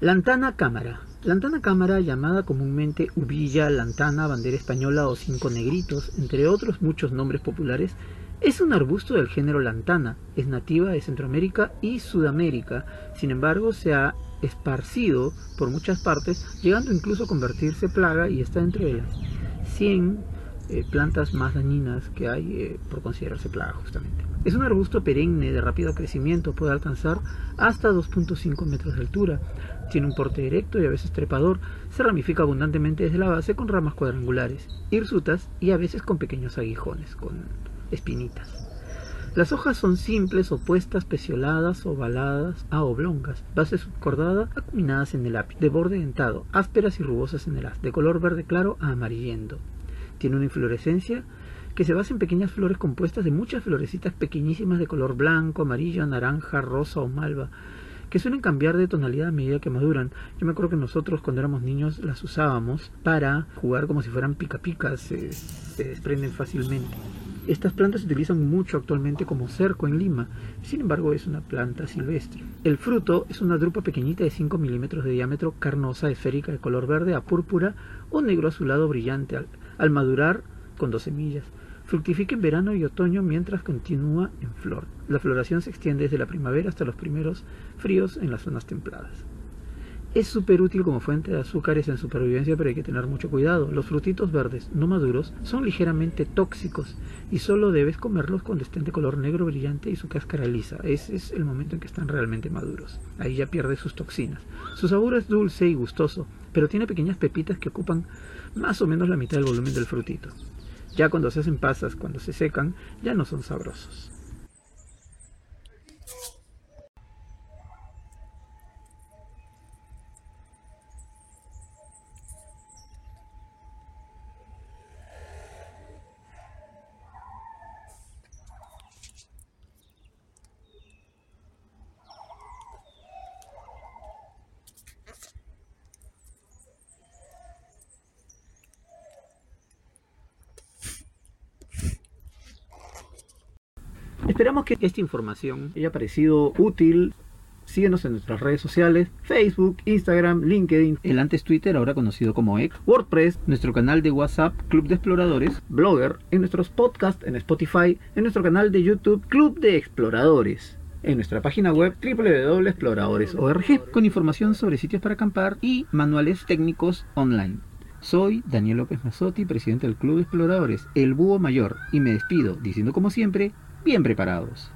Lantana cámara. Lantana cámara, llamada comúnmente ubilla, lantana, bandera española o cinco negritos, entre otros muchos nombres populares, es un arbusto del género lantana. Es nativa de Centroamérica y Sudamérica. Sin embargo, se ha esparcido por muchas partes, llegando incluso a convertirse plaga y está entre las 100 eh, plantas más dañinas que hay eh, por considerarse plaga justamente. Es un arbusto perenne de rápido crecimiento, puede alcanzar hasta 2.5 metros de altura. Tiene un porte erecto y a veces trepador. Se ramifica abundantemente desde la base con ramas cuadrangulares, hirsutas y a veces con pequeños aguijones, con espinitas. Las hojas son simples, opuestas, pecioladas, ovaladas a oblongas, base subcordada, acuminadas en el ápice, de borde dentado, ásperas y rugosas en el haz, de color verde claro a amarillento. Tiene una inflorescencia que se basa en pequeñas flores compuestas de muchas florecitas pequeñísimas de color blanco, amarillo, naranja, rosa o malva, que suelen cambiar de tonalidad a medida que maduran. Yo me acuerdo que nosotros cuando éramos niños las usábamos para jugar como si fueran pica picas, se, se desprenden fácilmente. Estas plantas se utilizan mucho actualmente como cerco en Lima, sin embargo es una planta silvestre. El fruto es una drupa pequeñita de 5 milímetros de diámetro, carnosa, esférica, de color verde a púrpura o negro azulado brillante, al madurar con dos semillas. Fructifica en verano y otoño mientras continúa en flor. La floración se extiende desde la primavera hasta los primeros fríos en las zonas templadas. Es súper útil como fuente de azúcares en supervivencia, pero hay que tener mucho cuidado. Los frutitos verdes no maduros son ligeramente tóxicos y solo debes comerlos cuando estén de color negro brillante y su cáscara lisa. Ese es el momento en que están realmente maduros. Ahí ya pierde sus toxinas. Su sabor es dulce y gustoso, pero tiene pequeñas pepitas que ocupan más o menos la mitad del volumen del frutito. Ya cuando se hacen pasas, cuando se secan, ya no son sabrosos. Esperamos que esta información haya parecido útil. Síguenos en nuestras redes sociales, Facebook, Instagram, LinkedIn, el antes Twitter, ahora conocido como X, WordPress, nuestro canal de WhatsApp, Club de Exploradores, Blogger, en nuestros podcasts, en Spotify, en nuestro canal de YouTube, Club de Exploradores. En nuestra página web www.exploradores.org con información sobre sitios para acampar y manuales técnicos online. Soy Daniel López Mazzotti, presidente del Club de Exploradores, el Búho Mayor, y me despido diciendo como siempre, bien preparados.